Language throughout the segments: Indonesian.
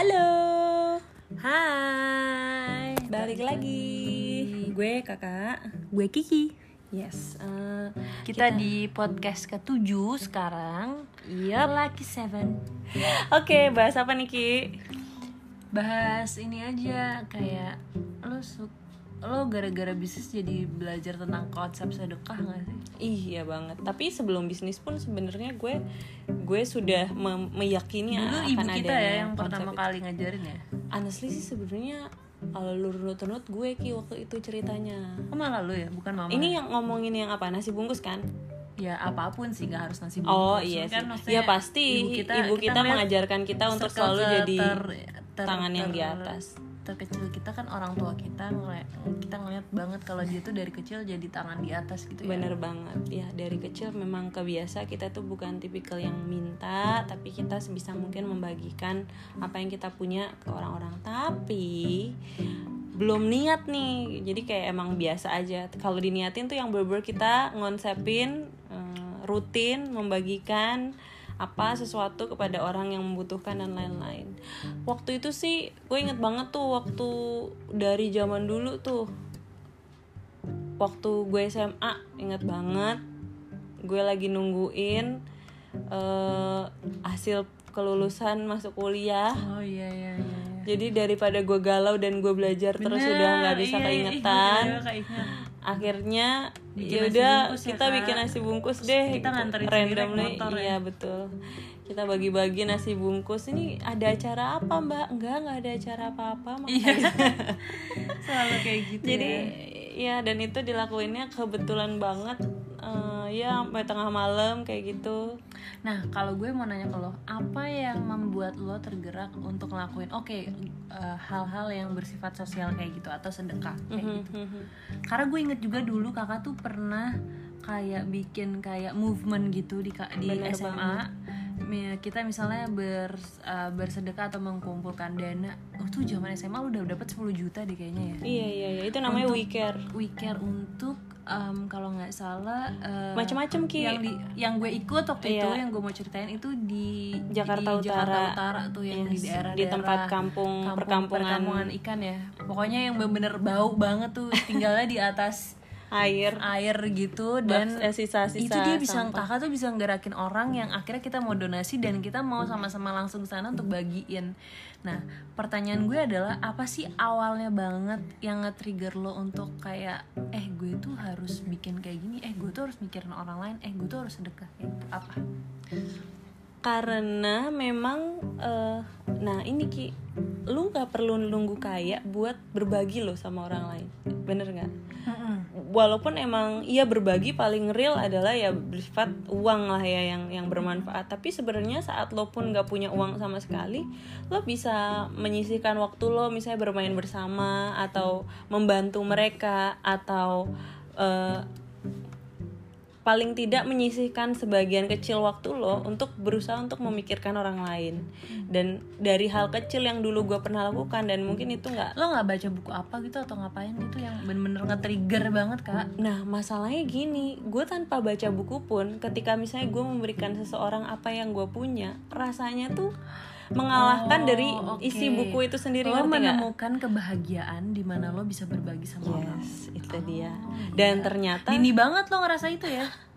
Halo, Hai, balik lagi. Gue kakak. gue Kiki. Yes. eh, Kita, di podcast ketujuh sekarang. Iya, Lucky Seven. Oke, bahas apa nih Ki? Bahas ini aja kayak lo su lo gara-gara bisnis jadi belajar tentang konsep sedekah gak sih? Iya banget. Tapi sebelum bisnis pun sebenarnya gue gue sudah mem- meyakini Dulu akan ibu kita ya yang pertama itu. kali ngajarin ya. Honestly sih sebenarnya kalau lu runut-runut gue Ki waktu itu ceritanya. Oh malah lo ya, bukan mama. Ini yang ngomongin yang apa? Nasi bungkus kan? ya apa pun sih nggak harus nasi bungkus. Oh iya sih. Kan Ya pasti ibu kita, ngeliat mengajarkan kita untuk selalu ter- jadi ter- ter- tangan yang di ter- atas. terkecil kita kan orang tua kita kita ngeliat banget kalau dia tuh dari kecil jadi tangan di atas gitu ya. Bener banget. Ya dari kecil memang kebiasa kita tuh bukan tipikal yang minta tapi kita sebisa mungkin membagikan apa yang kita punya ke orang-orang. Tapi belum niat nih. Jadi kayak emang biasa aja. Kalau diniatin tuh yang bener kita ngonsepin eh, rutin membagikan apa sesuatu kepada orang yang membutuhkan dan lain-lain. Waktu itu sih gue inget banget tuh waktu dari zaman dulu tuh. Waktu gue SMA inget banget. Gue lagi nungguin eh, hasil kelulusan masuk kuliah. Oh iya iya iya iya. jadi daripada gue galau dan gue belajar terus Bener, udah nggak bisa iya, iya, keingetan. iya, keinget. Akhirnya ya udah kita bikin nasi bungkus Terus deh kita nganterin naik randomly. motor ya? iya betul. Kita bagi-bagi nasi bungkus. Ini ada acara apa mbak? Enggak nggak ada acara apa-apa iya. Makanya selalu kayak gitu jadi ya. ya dan itu dilakuinnya kebetulan banget eh, ya sampai tengah malam kayak gitu. Nah kalau gue mau nanya ke lo apa yang membuat lo tergerak untuk ngelakuin oke eh, hal-hal yang bersifat sosial kayak gitu atau sedekah kayak Mhm, gitu? mhm. karena gue inget juga dulu kakak tuh pernah kayak bikin kayak movement gitu di di Bener SMA Mi- kita misalnya ber, uh, bersedekah atau mengumpulkan dana. Oh tuh zaman SMA udah dapat 10 juta deh kayaknya ya. Iya iya iya. Itu namanya Untuk- we care. We care untuk um, kalau nggak salah uh, macam-macam ki yang di yang gue ikut waktu itu Iya. yang gue mau ceritain itu di Jakarta di Jakarta Utara. Utara tuh yang di Yes, daerah di tempat kampung, perkampungan ikan ya pokoknya yang bener-bener bau banget tuh tinggalnya di atas air. Air gitu dan eh, sisa-sisa itu dia bisa sampah. kakak tuh bisa ngerakin orang yang akhirnya kita mau donasi dan kita mau sama-sama langsung ke sana untuk bagiin. Nah pertanyaan gue adalah apa sih awalnya banget yang nge-trigger lo untuk kayak eh gue tuh harus bikin kayak gini eh gue tuh harus mikirin orang lain eh gue tuh harus sedekah kayak gitu. apa? Karena memang eh, nah ini ki lu nggak perlu nunggu kaya buat berbagi lo sama orang lain. Bener nggak walaupun emang iya berbagi paling real adalah ya bersifat uang lah ya yang yang bermanfaat. Tapi sebenarnya saat lo pun nggak punya uang sama sekali lo bisa menyisihkan waktu lo misalnya bermain bersama atau membantu mereka atau eh, paling tidak menyisihkan sebagian kecil waktu lo untuk berusaha untuk memikirkan orang lain. Dan dari hal kecil yang dulu gue pernah lakukan dan mungkin itu nggak lo nggak baca buku apa gitu atau ngapain gitu yang bener-bener nge-trigger banget kak? Nah, masalahnya gini, gue tanpa baca buku pun, ketika misalnya gue memberikan seseorang apa yang gue punya, rasanya tuh mengalahkan Oh, dari oke. isi buku itu sendiri. lo menemukan kebahagiaan di mana lo bisa berbagi sama orang Yes, itu dia. Dan ternyata Dini banget lo ngerasa itu ya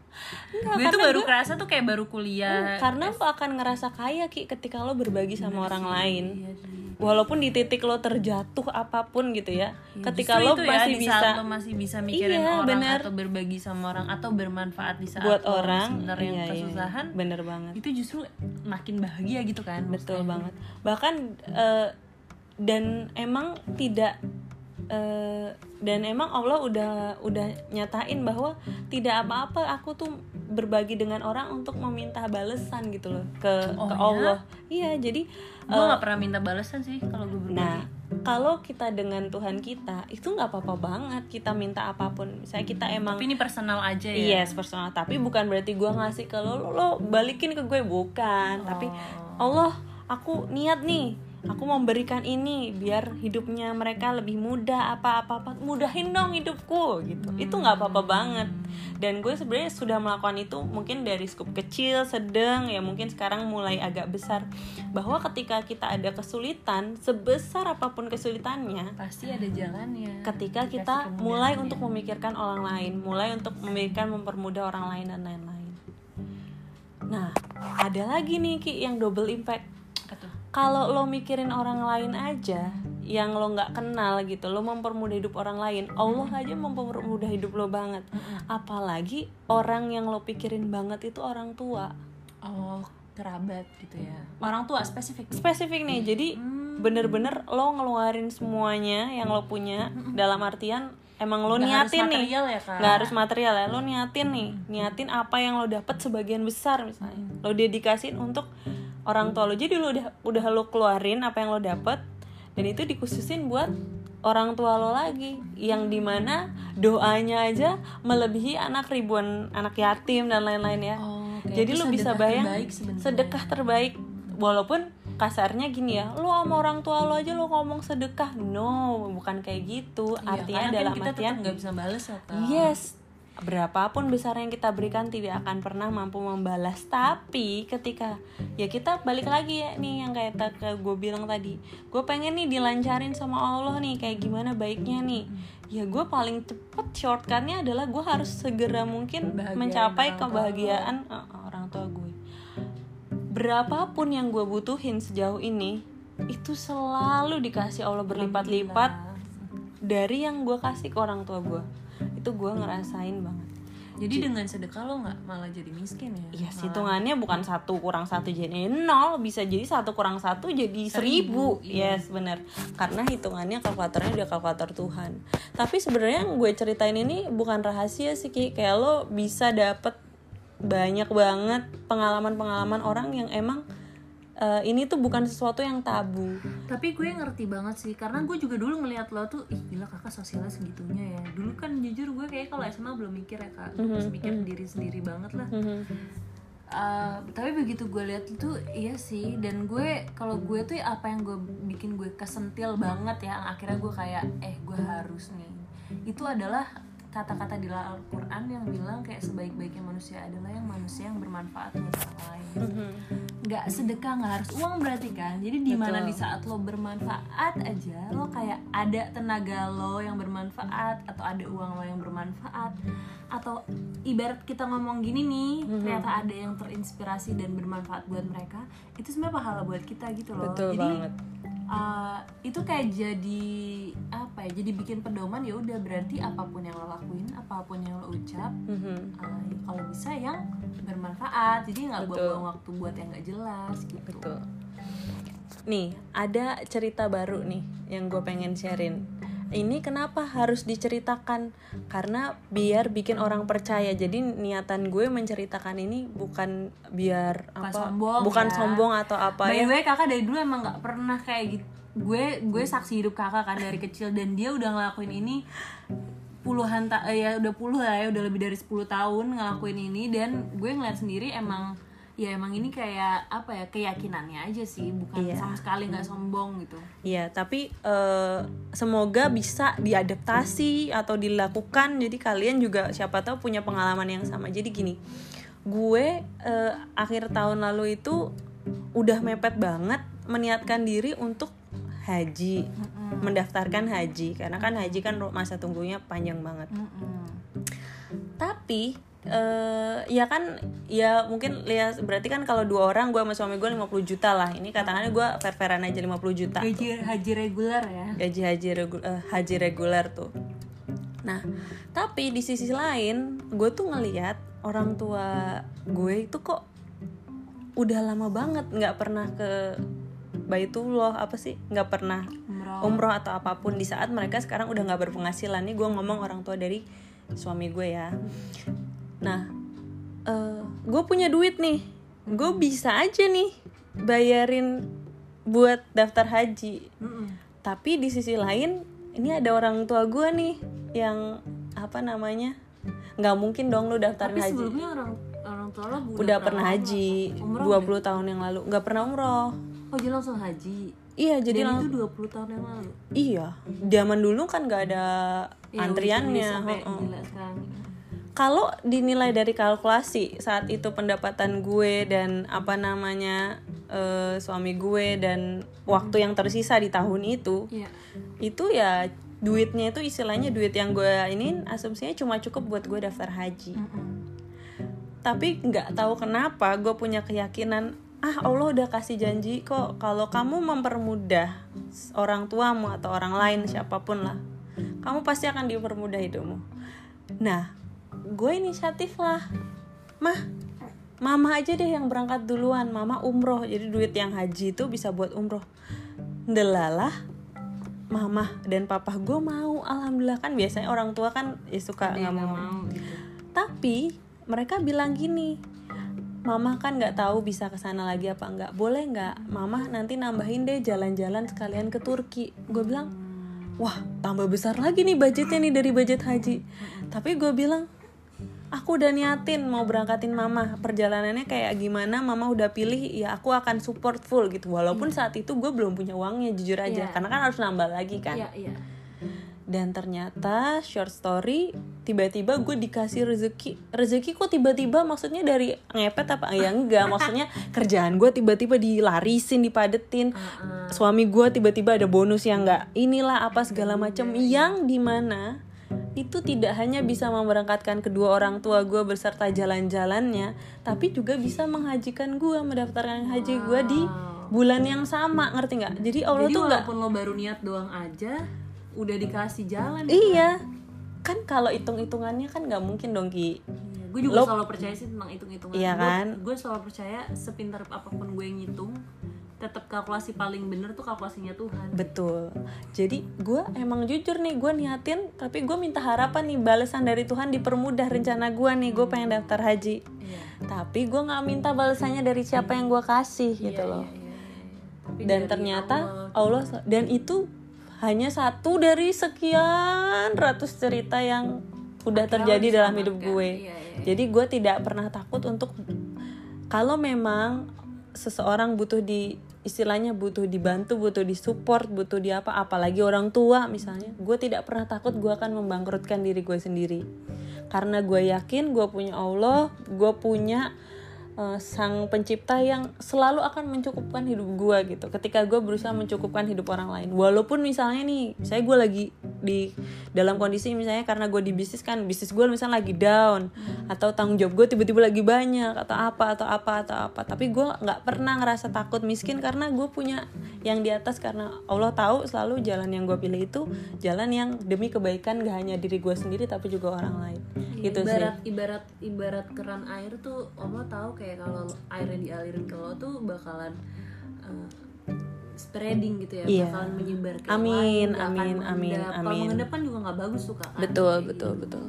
Enggak, Gue tuh karena baru gue- kerasa tuh kayak baru kuliah karena lo akan ngerasa kaya ki ketika lo berbagi sama orang lain. Iya sih. Walaupun di titik lo terjatuh apa pun gitu ya, Ya, ketika lo itu ya, masih di bisa saat lo masih bisa mikirin Iya, orang bener. atau berbagi sama orang atau bermanfaat di saat buat lo orang, sebenarnya yang iya, iya, kesusahan bener banget. itu justru makin bahagia gitu kan betul banget bahkan eh, dan emang tidak eh, dan emang Allah udah udah nyatain bahwa tidak apa-apa aku tuh berbagi dengan orang untuk meminta balesan gitu loh ke Oh, ke ya? Allah iya jadi gue eh, nggak pernah minta balasan sih kalau gue berbagi nah kalau kita dengan Tuhan kita itu nggak apa-apa banget kita minta apa pun misalnya kita emang tapi ini personal aja ya Yes, personal. Tapi bukan berarti gue ngasih ke lo, lo, lo balikin ke gue bukan. Tapi Oh. Allah, aku niat nih aku memberikan ini biar hidupnya mereka lebih mudah apa apa apa. Mudahin dong hidupku gitu. Itu nggak apa apa banget. Dan gue sebenarnya sudah melakukan itu mungkin dari skup kecil sedang ya mungkin sekarang mulai agak besar. Bahwa ketika kita ada kesulitan sebesar apa pun kesulitannya pasti ada jalannya. ketika kita mulai untuk memikirkan orang lain mulai untuk memikirkan mempermudah orang lain dan lain-lain. Nah ada lagi nih ki yang double impact? Kalau lo mikirin orang lain aja yang lo nggak kenal gitu lo mempermudah hidup orang lain Allah aja mempermudah hidup lo banget. Apalagi orang yang lo pikirin banget itu orang tua. Oh kerabat gitu ya. Orang tua spesifik. Spesifik nih jadi Hmm. bener-bener lo ngeluarin semuanya yang lo punya dalam artian emang lo harus niatin nih. material ya, Kak? nggak harus material ya lo niatin nih. Niatin apa yang lo dapet sebagian besar misalnya. Lo dedikasin untuk orang tua lo jadi lo udah udah lo keluarin apa yang lo dapet dan itu dikhususin buat orang tua lo lagi yang di mana doanya aja melebihi anak ribuan anak yatim dan lain-lain ya. Oh, oke. jadi Itu lo bisa bayang terbaik sedekah terbaik. Walaupun kasarnya gini ya lo sama orang tua lo aja lo ngomong sedekah no bukan kayak gitu. Iya, artinya kan dalam kita artian nggak bisa balas ya Kak. yes berapapun besar yang kita berikan tidak akan pernah mampu membalas. Tapi ketika ya kita balik lagi ya nih yang kayak kayak gue bilang tadi. Gue pengen nih dilancarin sama Allah nih kayak gimana baiknya nih. Ya gue paling cepet shortcutnya adalah gue harus segera mungkin Bahagiain mencapai orang tua kebahagiaan eh, orang tua gue berapapun yang gue butuhin sejauh ini itu selalu dikasih Allah berlipat-lipat dari yang gue kasih ke orang tua gue itu gue ngerasain banget Jadi dengan sedekah lo nggak malah jadi miskin ya? Iya, hitungannya bukan satu kurang satu jadi nol, bisa jadi satu kurang satu jadi seribu. iya. Yes, bener. Karena hitungannya kalkulatornya udah kalkulator Tuhan. Tapi sebenarnya yang gue ceritain ini bukan rahasia sih, Ki. Kayak lo bisa dapet banyak banget pengalaman-pengalaman orang yang emang eh, ini tuh bukan sesuatu yang tabu. Tapi gue ngerti banget sih, karena gue juga dulu ngeliat lo tuh, ih gila kakak sosialnya segitunya ya. Dulu kan jujur gue kayak kalau SMA belum mikir ya kak, gue masih mikir diri sendiri banget lah. Mhm. Uh, tapi begitu gue lihat itu iya sih dan gue kalau gue tuh apa yang gue bikin gue kesentil banget ya akhirnya gue kayak eh gue harus nih itu adalah kata-kata di Al-Quran yang bilang kayak sebaik-baiknya manusia adalah yang manusia yang bermanfaat buat orang lain Mhm. nggak sedekah nggak harus uang berarti kan jadi di mana di saat lo bermanfaat aja lo kayak ada tenaga lo yang bermanfaat atau ada uang lo yang bermanfaat atau ibarat kita ngomong gini nih Mhm. ternyata ada yang terinspirasi dan bermanfaat buat mereka itu sebenarnya pahala buat kita gitu loh Betul jadi banget. Uh, itu kayak jadi apa ya jadi bikin pedoman ya udah berarti apa pun yang lo lakuin apa pun yang lo ucap Mhm. uh, kalau bisa yang bermanfaat jadi nggak buang-buang waktu buat yang nggak jelas gitu Betul. Nih, ada cerita baru nih yang gue pengen sharein. Ini kenapa harus diceritakan? Karena biar bikin orang percaya. Jadi niatan gue menceritakan ini bukan biar Bukan apa? sombong bukan ya. sombong atau apa By ya? way kakak dari dulu emang nggak pernah kayak gitu gue gue saksi hidup kakak kan dari kecil dan dia udah ngelakuin ini puluhan ta eh, ya udah puluh lah ya udah lebih dari 10 tahun ngelakuin ini dan gue ngeliat sendiri emang ya emang ini kayak apa ya keyakinannya aja sih bukan Iya. sama sekali nggak sombong gitu Iya, tapi eh, semoga bisa diadaptasi atau dilakukan. Jadi kalian juga siapa tahu punya pengalaman yang sama. Jadi gini, gue eh, akhir tahun lalu itu udah mepet banget meniatkan diri untuk haji, mendaftarkan haji. Karena kan haji kan masa tunggunya panjang banget. Mm-mm. Tapi eh ya kan ya mungkin lihat berarti kan kalau dua orang gue sama suami gue 50 juta lah. Ini katakannya gue fair-fairan aja 50 juta. Gaji haji reguler ya? Gaji haji regu- eh, haji reguler tuh. Nah, tapi di sisi lain, gue tuh ngeliat orang tua gue itu kok udah lama banget nggak pernah ke Baitullah apa sih nggak pernah umroh. umroh atau apa pun. Di saat mereka sekarang udah nggak berpenghasilan. Nih gue ngomong orang tua dari suami gue ya nah gue punya duit nih. Gue bisa aja nih bayarin buat daftar haji. Mm-mm. tapi di sisi lain ini ada orang tua gue nih yang apa namanya nggak mungkin dong lu daftarin tapi haji. sebelumnya orang orang tua lo udah pernah haji Umroh 20 tahun yang lalu. Nggak pernah umroh. Oh jadi langsung haji? Iya jadi Dan lang- itu 20 tahun yang lalu? Iya. Zaman dulu kan nggak ada Ya, antriannya. udah sampai heeh. gila sekarang kalau dinilai dari kalkulasi saat itu pendapatan gue dan apa namanya eh, suami gue dan waktu yang tersisa di tahun itu Iya. itu ya duitnya itu istilahnya duit yang gue ini asumsinya cuma cukup buat gue daftar haji. Tapi nggak tahu kenapa gue punya keyakinan ah Allah udah kasih janji kok kalau kamu mempermudah orang tuamu atau orang lain siapa pun lah kamu pasti akan dipermudah hidupmu. Nah gue inisiatif lah. Mah mama aja deh yang berangkat duluan. Mama umroh jadi duit yang haji itu bisa buat umroh. Delalah mama dan papa gue mau. Alhamdulillah kan biasanya orang tua kan ya suka nggak mau. mau gitu. Tapi mereka bilang gini Mama kan nggak tahu bisa ke sana lagi apa nggak. Boleh nggak? Mama nanti nambahin deh jalan-jalan sekalian ke Turki. Gue bilang wah tambah besar lagi nih budgetnya nih dari budget haji. Tapi gue bilang aku udah niatin mau berangkatin mama. Perjalanannya kayak gimana mama udah pilih ya aku akan support full gitu. Walaupun saat itu gue belum punya uangnya jujur aja. Iya. karena kan harus nambah lagi kan. Iya iya. Dan ternyata short story tiba-tiba gue dikasih rezeki. Rezeki kok tiba-tiba? Maksudnya dari ngepet apa? Ya enggak. Maksudnya kerjaan gue tiba-tiba dilarisin dipadetin. Suami gue tiba-tiba ada bonus yang enggak inilah apa segala macam. yang di mana itu tidak hanya bisa memberangkatkan kedua orang tua gue beserta jalan-jalannya tapi juga bisa menghajikan gue mendaftarkan haji gue di bulan yang sama ngerti nggak? Jadi Allah Jadi tuh nggak walaupun lo baru niat doang aja Udah dikasih jalan Iya, kan? Kalau hitung-hitungannya kan nggak mungkin dong Ki. Gue juga selalu percaya sih tentang hitung-hitungan. Iya kan? Gue selalu percaya sepintar apa pun gue ngitung tetap kalkulasi paling bener tuh kalkulasinya Tuhan Betul. Jadi gue emang jujur nih, gue niatin, tapi gue minta harapan nih balasan dari Tuhan dipermudah rencana gue nih, gue pengen daftar haji. Iya Tapi gue nggak minta balasannya dari siapa yang gue kasih gitu loh. Iya, iya, iya. Tapi Dan ternyata Allah, Allah dan itu hanya satu dari sekian ratus cerita yang udah terjadi dalam hidup gue. Iya, iya, Jadi gue tidak pernah takut untuk kalau memang seseorang butuh di istilahnya butuh dibantu, butuh disupport, butuh di apa, apalagi orang tua misalnya, gue tidak pernah takut gue akan membangkrutkan diri gue sendiri. Karena gue yakin gue punya Allah, gue punya uh, sang pencipta yang selalu akan mencukupkan hidup gue gitu. Ketika gue berusaha mencukupkan hidup orang lain, walaupun misalnya nih, saya gue lagi di dalam kondisi misalnya karena gue di bisnis kan, bisnis gue misalnya lagi down atau tanggung jawab gue tiba-tiba lagi banyak atau apa atau apa atau apa. Tapi gue nggak pernah ngerasa takut miskin karena gue punya yang di atas karena Allah tahu selalu jalan yang gue pilih itu jalan yang demi kebaikan gak hanya diri gue sendiri tapi juga orang lain. Gitu sih. ibarat ibarat ibarat keran air tuh Allah tahu kayak kalau airnya dialirin ke lo tuh bakalan uh, spreading gitu ya Iya. bakalan menyebar ke Amin, lain, amin, amin, amin. mengendap kan juga nggak bagus tuh kak betul betul gitu. betul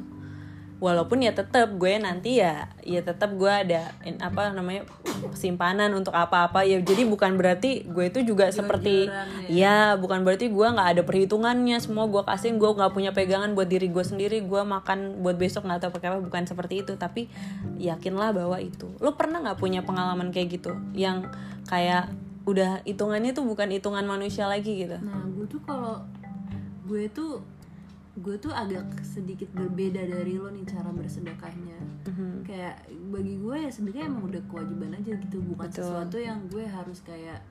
walaupun ya tetap gue nanti ya ya tetap gue ada in- apa namanya simpanan untuk apa-apa ya. Jadi bukan berarti gue itu juga seperti ya. bukan berarti gue nggak ada perhitungannya. Semua gue kasih gue nggak punya pegangan buat diri gue sendiri. Gue makan buat besok nggak tahu pakai apa bukan seperti itu. Tapi yakinlah bahwa itu. Lo pernah nggak punya pengalaman kayak gitu? Yang kayak udah hitungannya tuh bukan hitungan manusia lagi gitu? Nah gue tuh kalau gue tuh gue tuh agak sedikit berbeda dari lo nih cara bersedekahnya. Mhm. kayak bagi gue ya sedekah emang udah kewajiban aja gitu bukan Betul. sesuatu yang gue harus kayak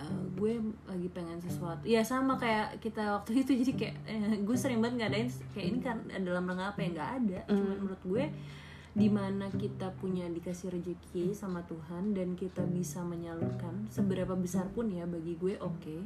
uh, gue lagi pengen sesuatu. Ya sama kayak kita waktu itu jadi kayak eh, gue sering banget ngadain kayak ini kan dalam rangka apa ya? Nggak ada. Cuman menurut gue di mana kita punya dikasih rezeki sama Tuhan dan kita bisa menyalurkan seberapa besar pun ya bagi gue oke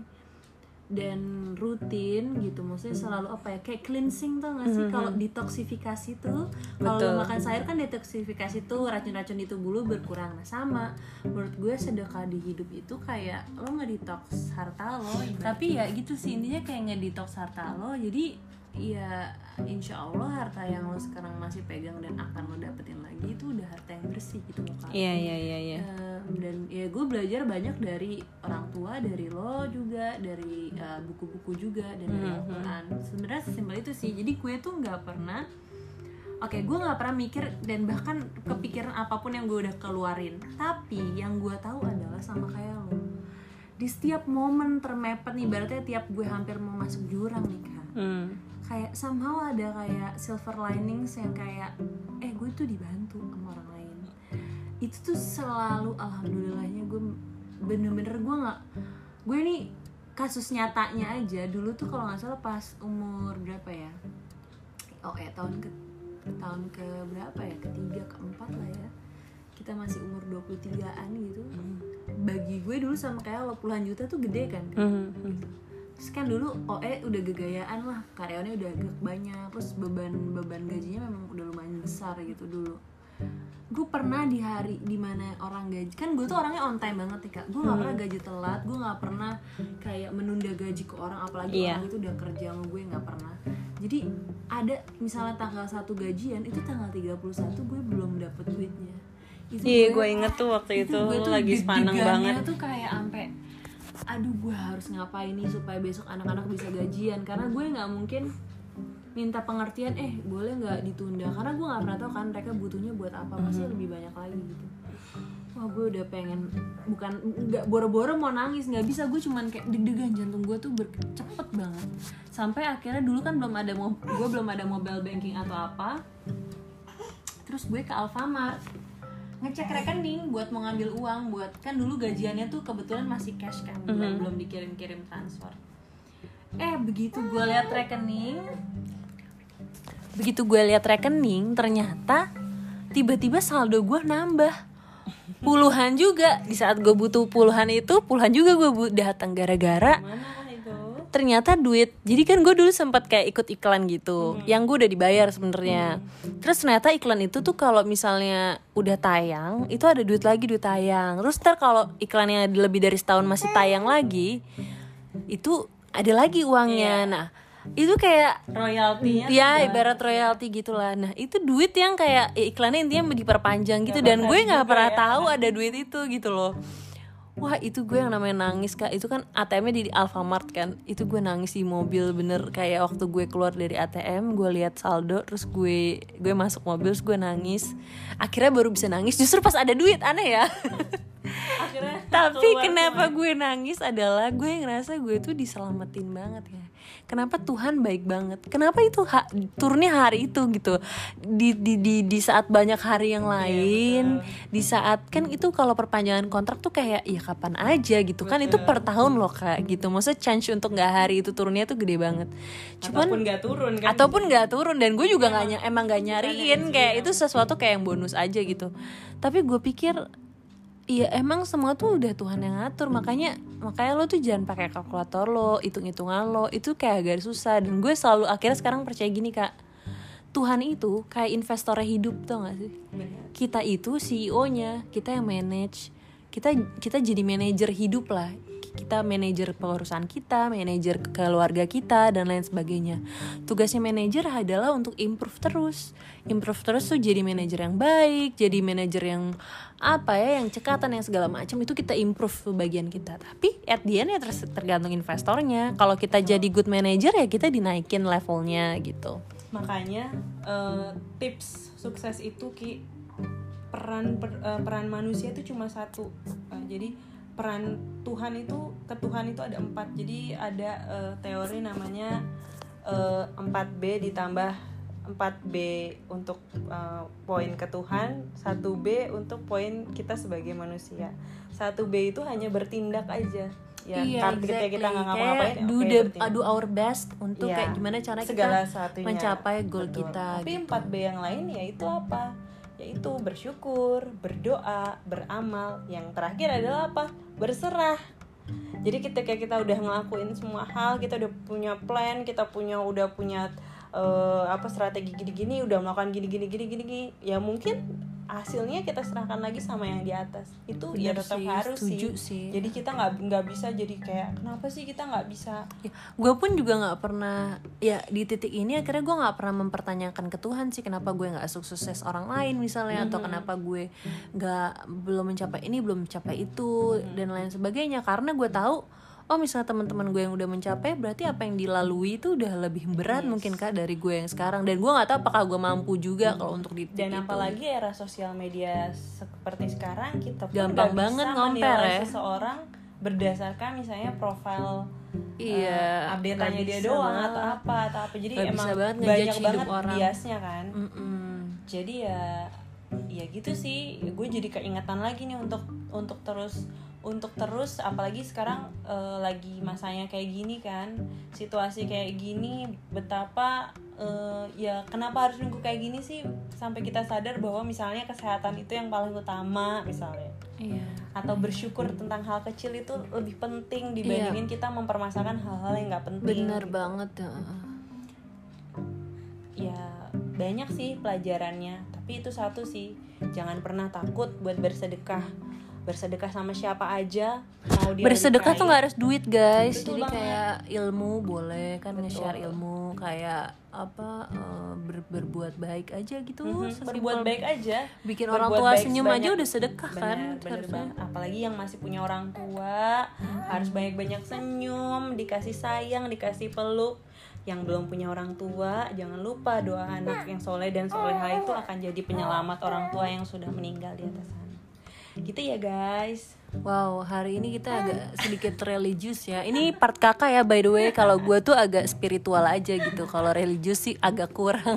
dan rutin gitu. Maksudnya selalu apa ya kayak cleansing tuh gak sih? Kalau detoksifikasi tuh kalau makan sayur kan detoksifikasi tuh racun-racun itu bulu berkurang. Nah sama. Menurut gue sedekah di hidup itu kayak lo nggak detox harta lo tapi ya gitu sih. Intinya kayak nggak detox harta lo jadi ya insya Allah harta yang lo sekarang masih pegang dan akan lo dapetin lagi itu udah harta yang bersih gitu loh Kak. iya iya iya iya. Dan ya gue belajar banyak dari orang tua dari lo juga dari eh, buku-buku juga dan dari Al-Quran. Sebenarnya sesimpel itu sih. Jadi gue tuh nggak pernah oke gue nggak pernah mikir dan bahkan kepikiran apa pun yang gue udah keluarin. Tapi yang gue tahu adalah sama kayak lo. Di setiap momen termepet nih berarti tiap gue hampir mau masuk jurang nih kak. Hmm. Kayak somehow ada kayak silver linings yang kayak eh gue tuh dibantu sama orang lain. Itu tuh selalu alhamdulillahnya gue bener-bener gue nggak gue nih kasus nyatanya aja. Dulu tuh kalau nggak salah pas umur berapa ya? Oh eh tahun ke tahun ke berapa ya? Ketiga keempat lah ya. Kita masih umur 23an gitu. Bagi gue dulu sama kayak lo puluhan juta tuh gede kan? Hmm. Terus kan dulu OE udah gegayaan lah karyawannya udah agak banyak terus beban beban gajinya memang udah lumayan besar gitu dulu. Gue pernah di hari di mana orang gaji kan gue tuh orangnya on time banget nih kak. Gue nggak pernah gaji telat gue nggak pernah kayak menunda gaji ke orang apalagi Iya. orang itu udah kerja sama gue nggak pernah. Jadi ada misalnya tanggal satu gajian itu tanggal 31 gue belum dapet duitnya. Itu Iya, gue inget tuh waktu itu gue tuh lagi sepaneng banget. tuh kayak sampai aduh gue harus ngapain nih supaya besok anak-anak bisa gajian? Karena gue nggak mungkin minta pengertian eh boleh nggak ditunda? Karena gue nggak pernah tahu kan mereka butuhnya buat apa pasti lebih banyak lagi gitu. Wah gue udah pengen bukan nggak boro-boro mau nangis nggak bisa. Gue cuman kayak deg-degan jantung gue tuh cepet banget. Sampai akhirnya dulu kan belum ada gue belum ada mobile banking atau apa. Terus gue ke Alfamart ngecek rekening buat mau ngambil uang buat kan dulu gajiannya tuh kebetulan masih cash kan belum belum dikirim-kirim transfer eh begitu gue lihat rekening begitu gue lihat rekening ternyata tiba-tiba saldo gue nambah puluhan juga di saat gue butuh puluhan itu puluhan juga gue datang gara-gara Mana? Ternyata duit. Jadi kan gue dulu sempat kayak ikut iklan gitu yang gue udah dibayar sebenarnya. Terus ternyata iklan itu tuh kalau misalnya udah tayang itu ada duit lagi duit tayang. Terus ntar kalau iklannya lebih dari setahun masih tayang lagi itu ada lagi uangnya. Nah itu kayak Royaltinya ya ibarat royalti gitulah. Nah itu duit yang kayak ya, iklannya intinya diperpanjang gitu. Dan gue nggak pernah tahu ada duit itu gitu loh wah itu gue yang namanya nangis kak. Itu kan ATM-nya di Alfamart kan? Itu gue nangis di mobil bener. Kayak waktu gue keluar dari ATM gue lihat saldo terus gue gue masuk mobil terus gue nangis. Akhirnya baru bisa nangis justru pas ada duit aneh ya akhirnya tapi kenapa gue nangis adalah gue ngerasa gue tuh diselamatin banget ya. Kenapa Tuhan baik banget? Kenapa itu ha- turunnya hari itu gitu? Di di di di saat banyak hari yang lain di saat kan itu kalau perpanjangan kontrak tuh kayak ya kapan aja gitu. Kan itu per tahun loh kak gitu. Maksudnya chance untuk nggak hari itu turunnya tuh gede banget. Cuman ataupun nggak turun kan? ataupun nggak turun. Dan gue juga nggak ny- emang nggak nyariin kayak itu sesuatu kayak yang bonus aja gitu. Tapi gue pikir Iya emang semua tuh udah Tuhan yang ngatur. Makanya makanya lo tuh jangan pakai kalkulator lo hitung hitungan lo. Itu kayak agak susah. Dan gue selalu akhirnya sekarang percaya gini kak. Tuhan itu kayak investornya hidup tuh gak sih? Kita itu CEO-nya kita yang manage. Kita kita jadi manajer hidup lah kita manajer pengurusan kita manajer keluarga kita dan lain sebagainya. Tugasnya manajer adalah untuk improve terus. Improve terus tuh jadi manajer yang baik jadi manajer yang apa ya yang cekatan yang segala macam. Itu kita improve bagian kita. Tapi at the end ya tergantung investornya. Kalau kita jadi good manager ya kita dinaikin levelnya gitu. Makanya eh, tips sukses itu ki peran per- eh, peran manusia itu cuma satu. Eh, jadi peran Tuhan itu ke Tuhan itu ada empat jadi ada eh, teori namanya eh, 4B ditambah 4B untuk eh, poin ke Tuhan 1B untuk poin kita sebagai manusia 1B itu hanya bertindak aja ya kan ketika kita nggak ngapa-ngapain Iya, do oke, the bertindak. do our best untuk Iya. kayak gimana caranya segala kita satunya mencapai goal Betul. kita tapi gitu. 4B yang lain yaitu apa yaitu bersyukur berdoa beramal. Yang terakhir adalah apa? Berserah. Jadi ketika kita udah ngelakuin semua hal kita udah punya plan kita punya udah punya eh, apa strategi gini-gini udah melakukan gini-gini gini-gini gini, ya mungkin hasilnya kita serahkan lagi sama yang di atas. Itu ya Bener tetap sih, harus setuju sih. sih. jadi kita nggak nggak bisa jadi kayak kenapa sih kita nggak bisa? Gue pun juga nggak pernah ya di titik ini akhirnya gue nggak pernah mempertanyakan ke Tuhan sih kenapa gue nggak sukses orang lain misalnya atau kenapa gue nggak belum mencapai ini belum mencapai itu dan lain sebagainya. Karena gue tahu oh misalnya teman-teman gue yang udah mencapai berarti apa yang dilalui itu udah lebih berat mungkin kak dari gue yang sekarang dan gue nggak tahu apakah gue mampu juga kalau untuk di dan itu. apalagi era sosial media seperti sekarang kita pun Gampang nggak bisa banget ngomper menilai ya. seseorang berdasarkan misalnya profil Iya, uh, update-nya nggak dia doang banget. atau apa atau apa jadi Nggak emang bisa banget banyak banget orang. biasnya kan Mm-mm. jadi ya ya gitu sih gue jadi keingetan lagi nih untuk untuk terus untuk terus apalagi sekarang eh, lagi masanya kayak gini kan situasi kayak gini betapa eh, ya kenapa harus nunggu kayak gini sih sampai kita sadar bahwa misalnya kesehatan itu yang paling utama misalnya Iya. atau bersyukur tentang hal kecil itu lebih penting dibandingin kita mempermasalahkan hal-hal yang nggak penting Bener gitu. banget. heeh. ya banyak sih pelajarannya tapi itu satu sih jangan pernah takut buat bersedekah bersedekah sama siapa aja mau dia Bersedekah tuh nggak harus duit guys. Betul Jadi banget. kayak ilmu boleh kan nge-share ilmu kayak apa eh, ber- berbuat baik aja gitu. Mhm, sesimpel berbuat baik aja bikin Berbuat orang tua senyum aja sebanyak- udah sedekah kan bener, bener harusnya. banget. apalagi yang masih punya orang tua harus banyak-banyak senyum dikasih sayang dikasih peluk yang belum punya orang tua jangan lupa doa anak yang soleh dan soleha itu akan jadi penyelamat orang tua yang sudah meninggal di atas sana gitu ya guys Wow, hari ini kita agak sedikit religius ya. Ini part kakak ya, by the way. Kalau gue tuh agak spiritual aja gitu. Kalau religius sih agak kurang.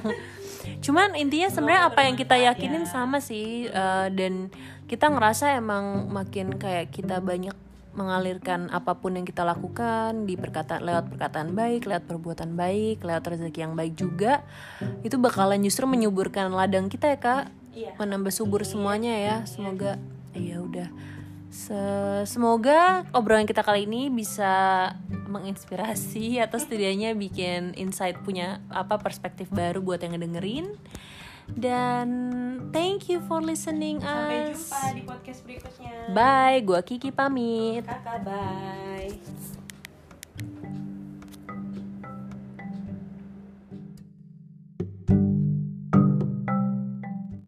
Cuman intinya sebenarnya apa yang kita yakinin sama sih. eh, dan kita ngerasa emang makin kayak kita banyak mengalirkan apa pun yang kita lakukan di perkataan lewat perkataan baik, lewat perbuatan baik, lewat rezeki yang baik juga, itu bakalan justru menyuburkan ladang kita ya kak, Iya. menambah subur semuanya ya. Semoga ya udah. Se- semoga obrolan kita kali ini bisa menginspirasi atau setidaknya bikin insight punya apa perspektif baru buat yang ngedengerin. Dan thank you for listening sampai us. jumpa di podcast berikutnya Bye, gua Kiki pamit. kakak bye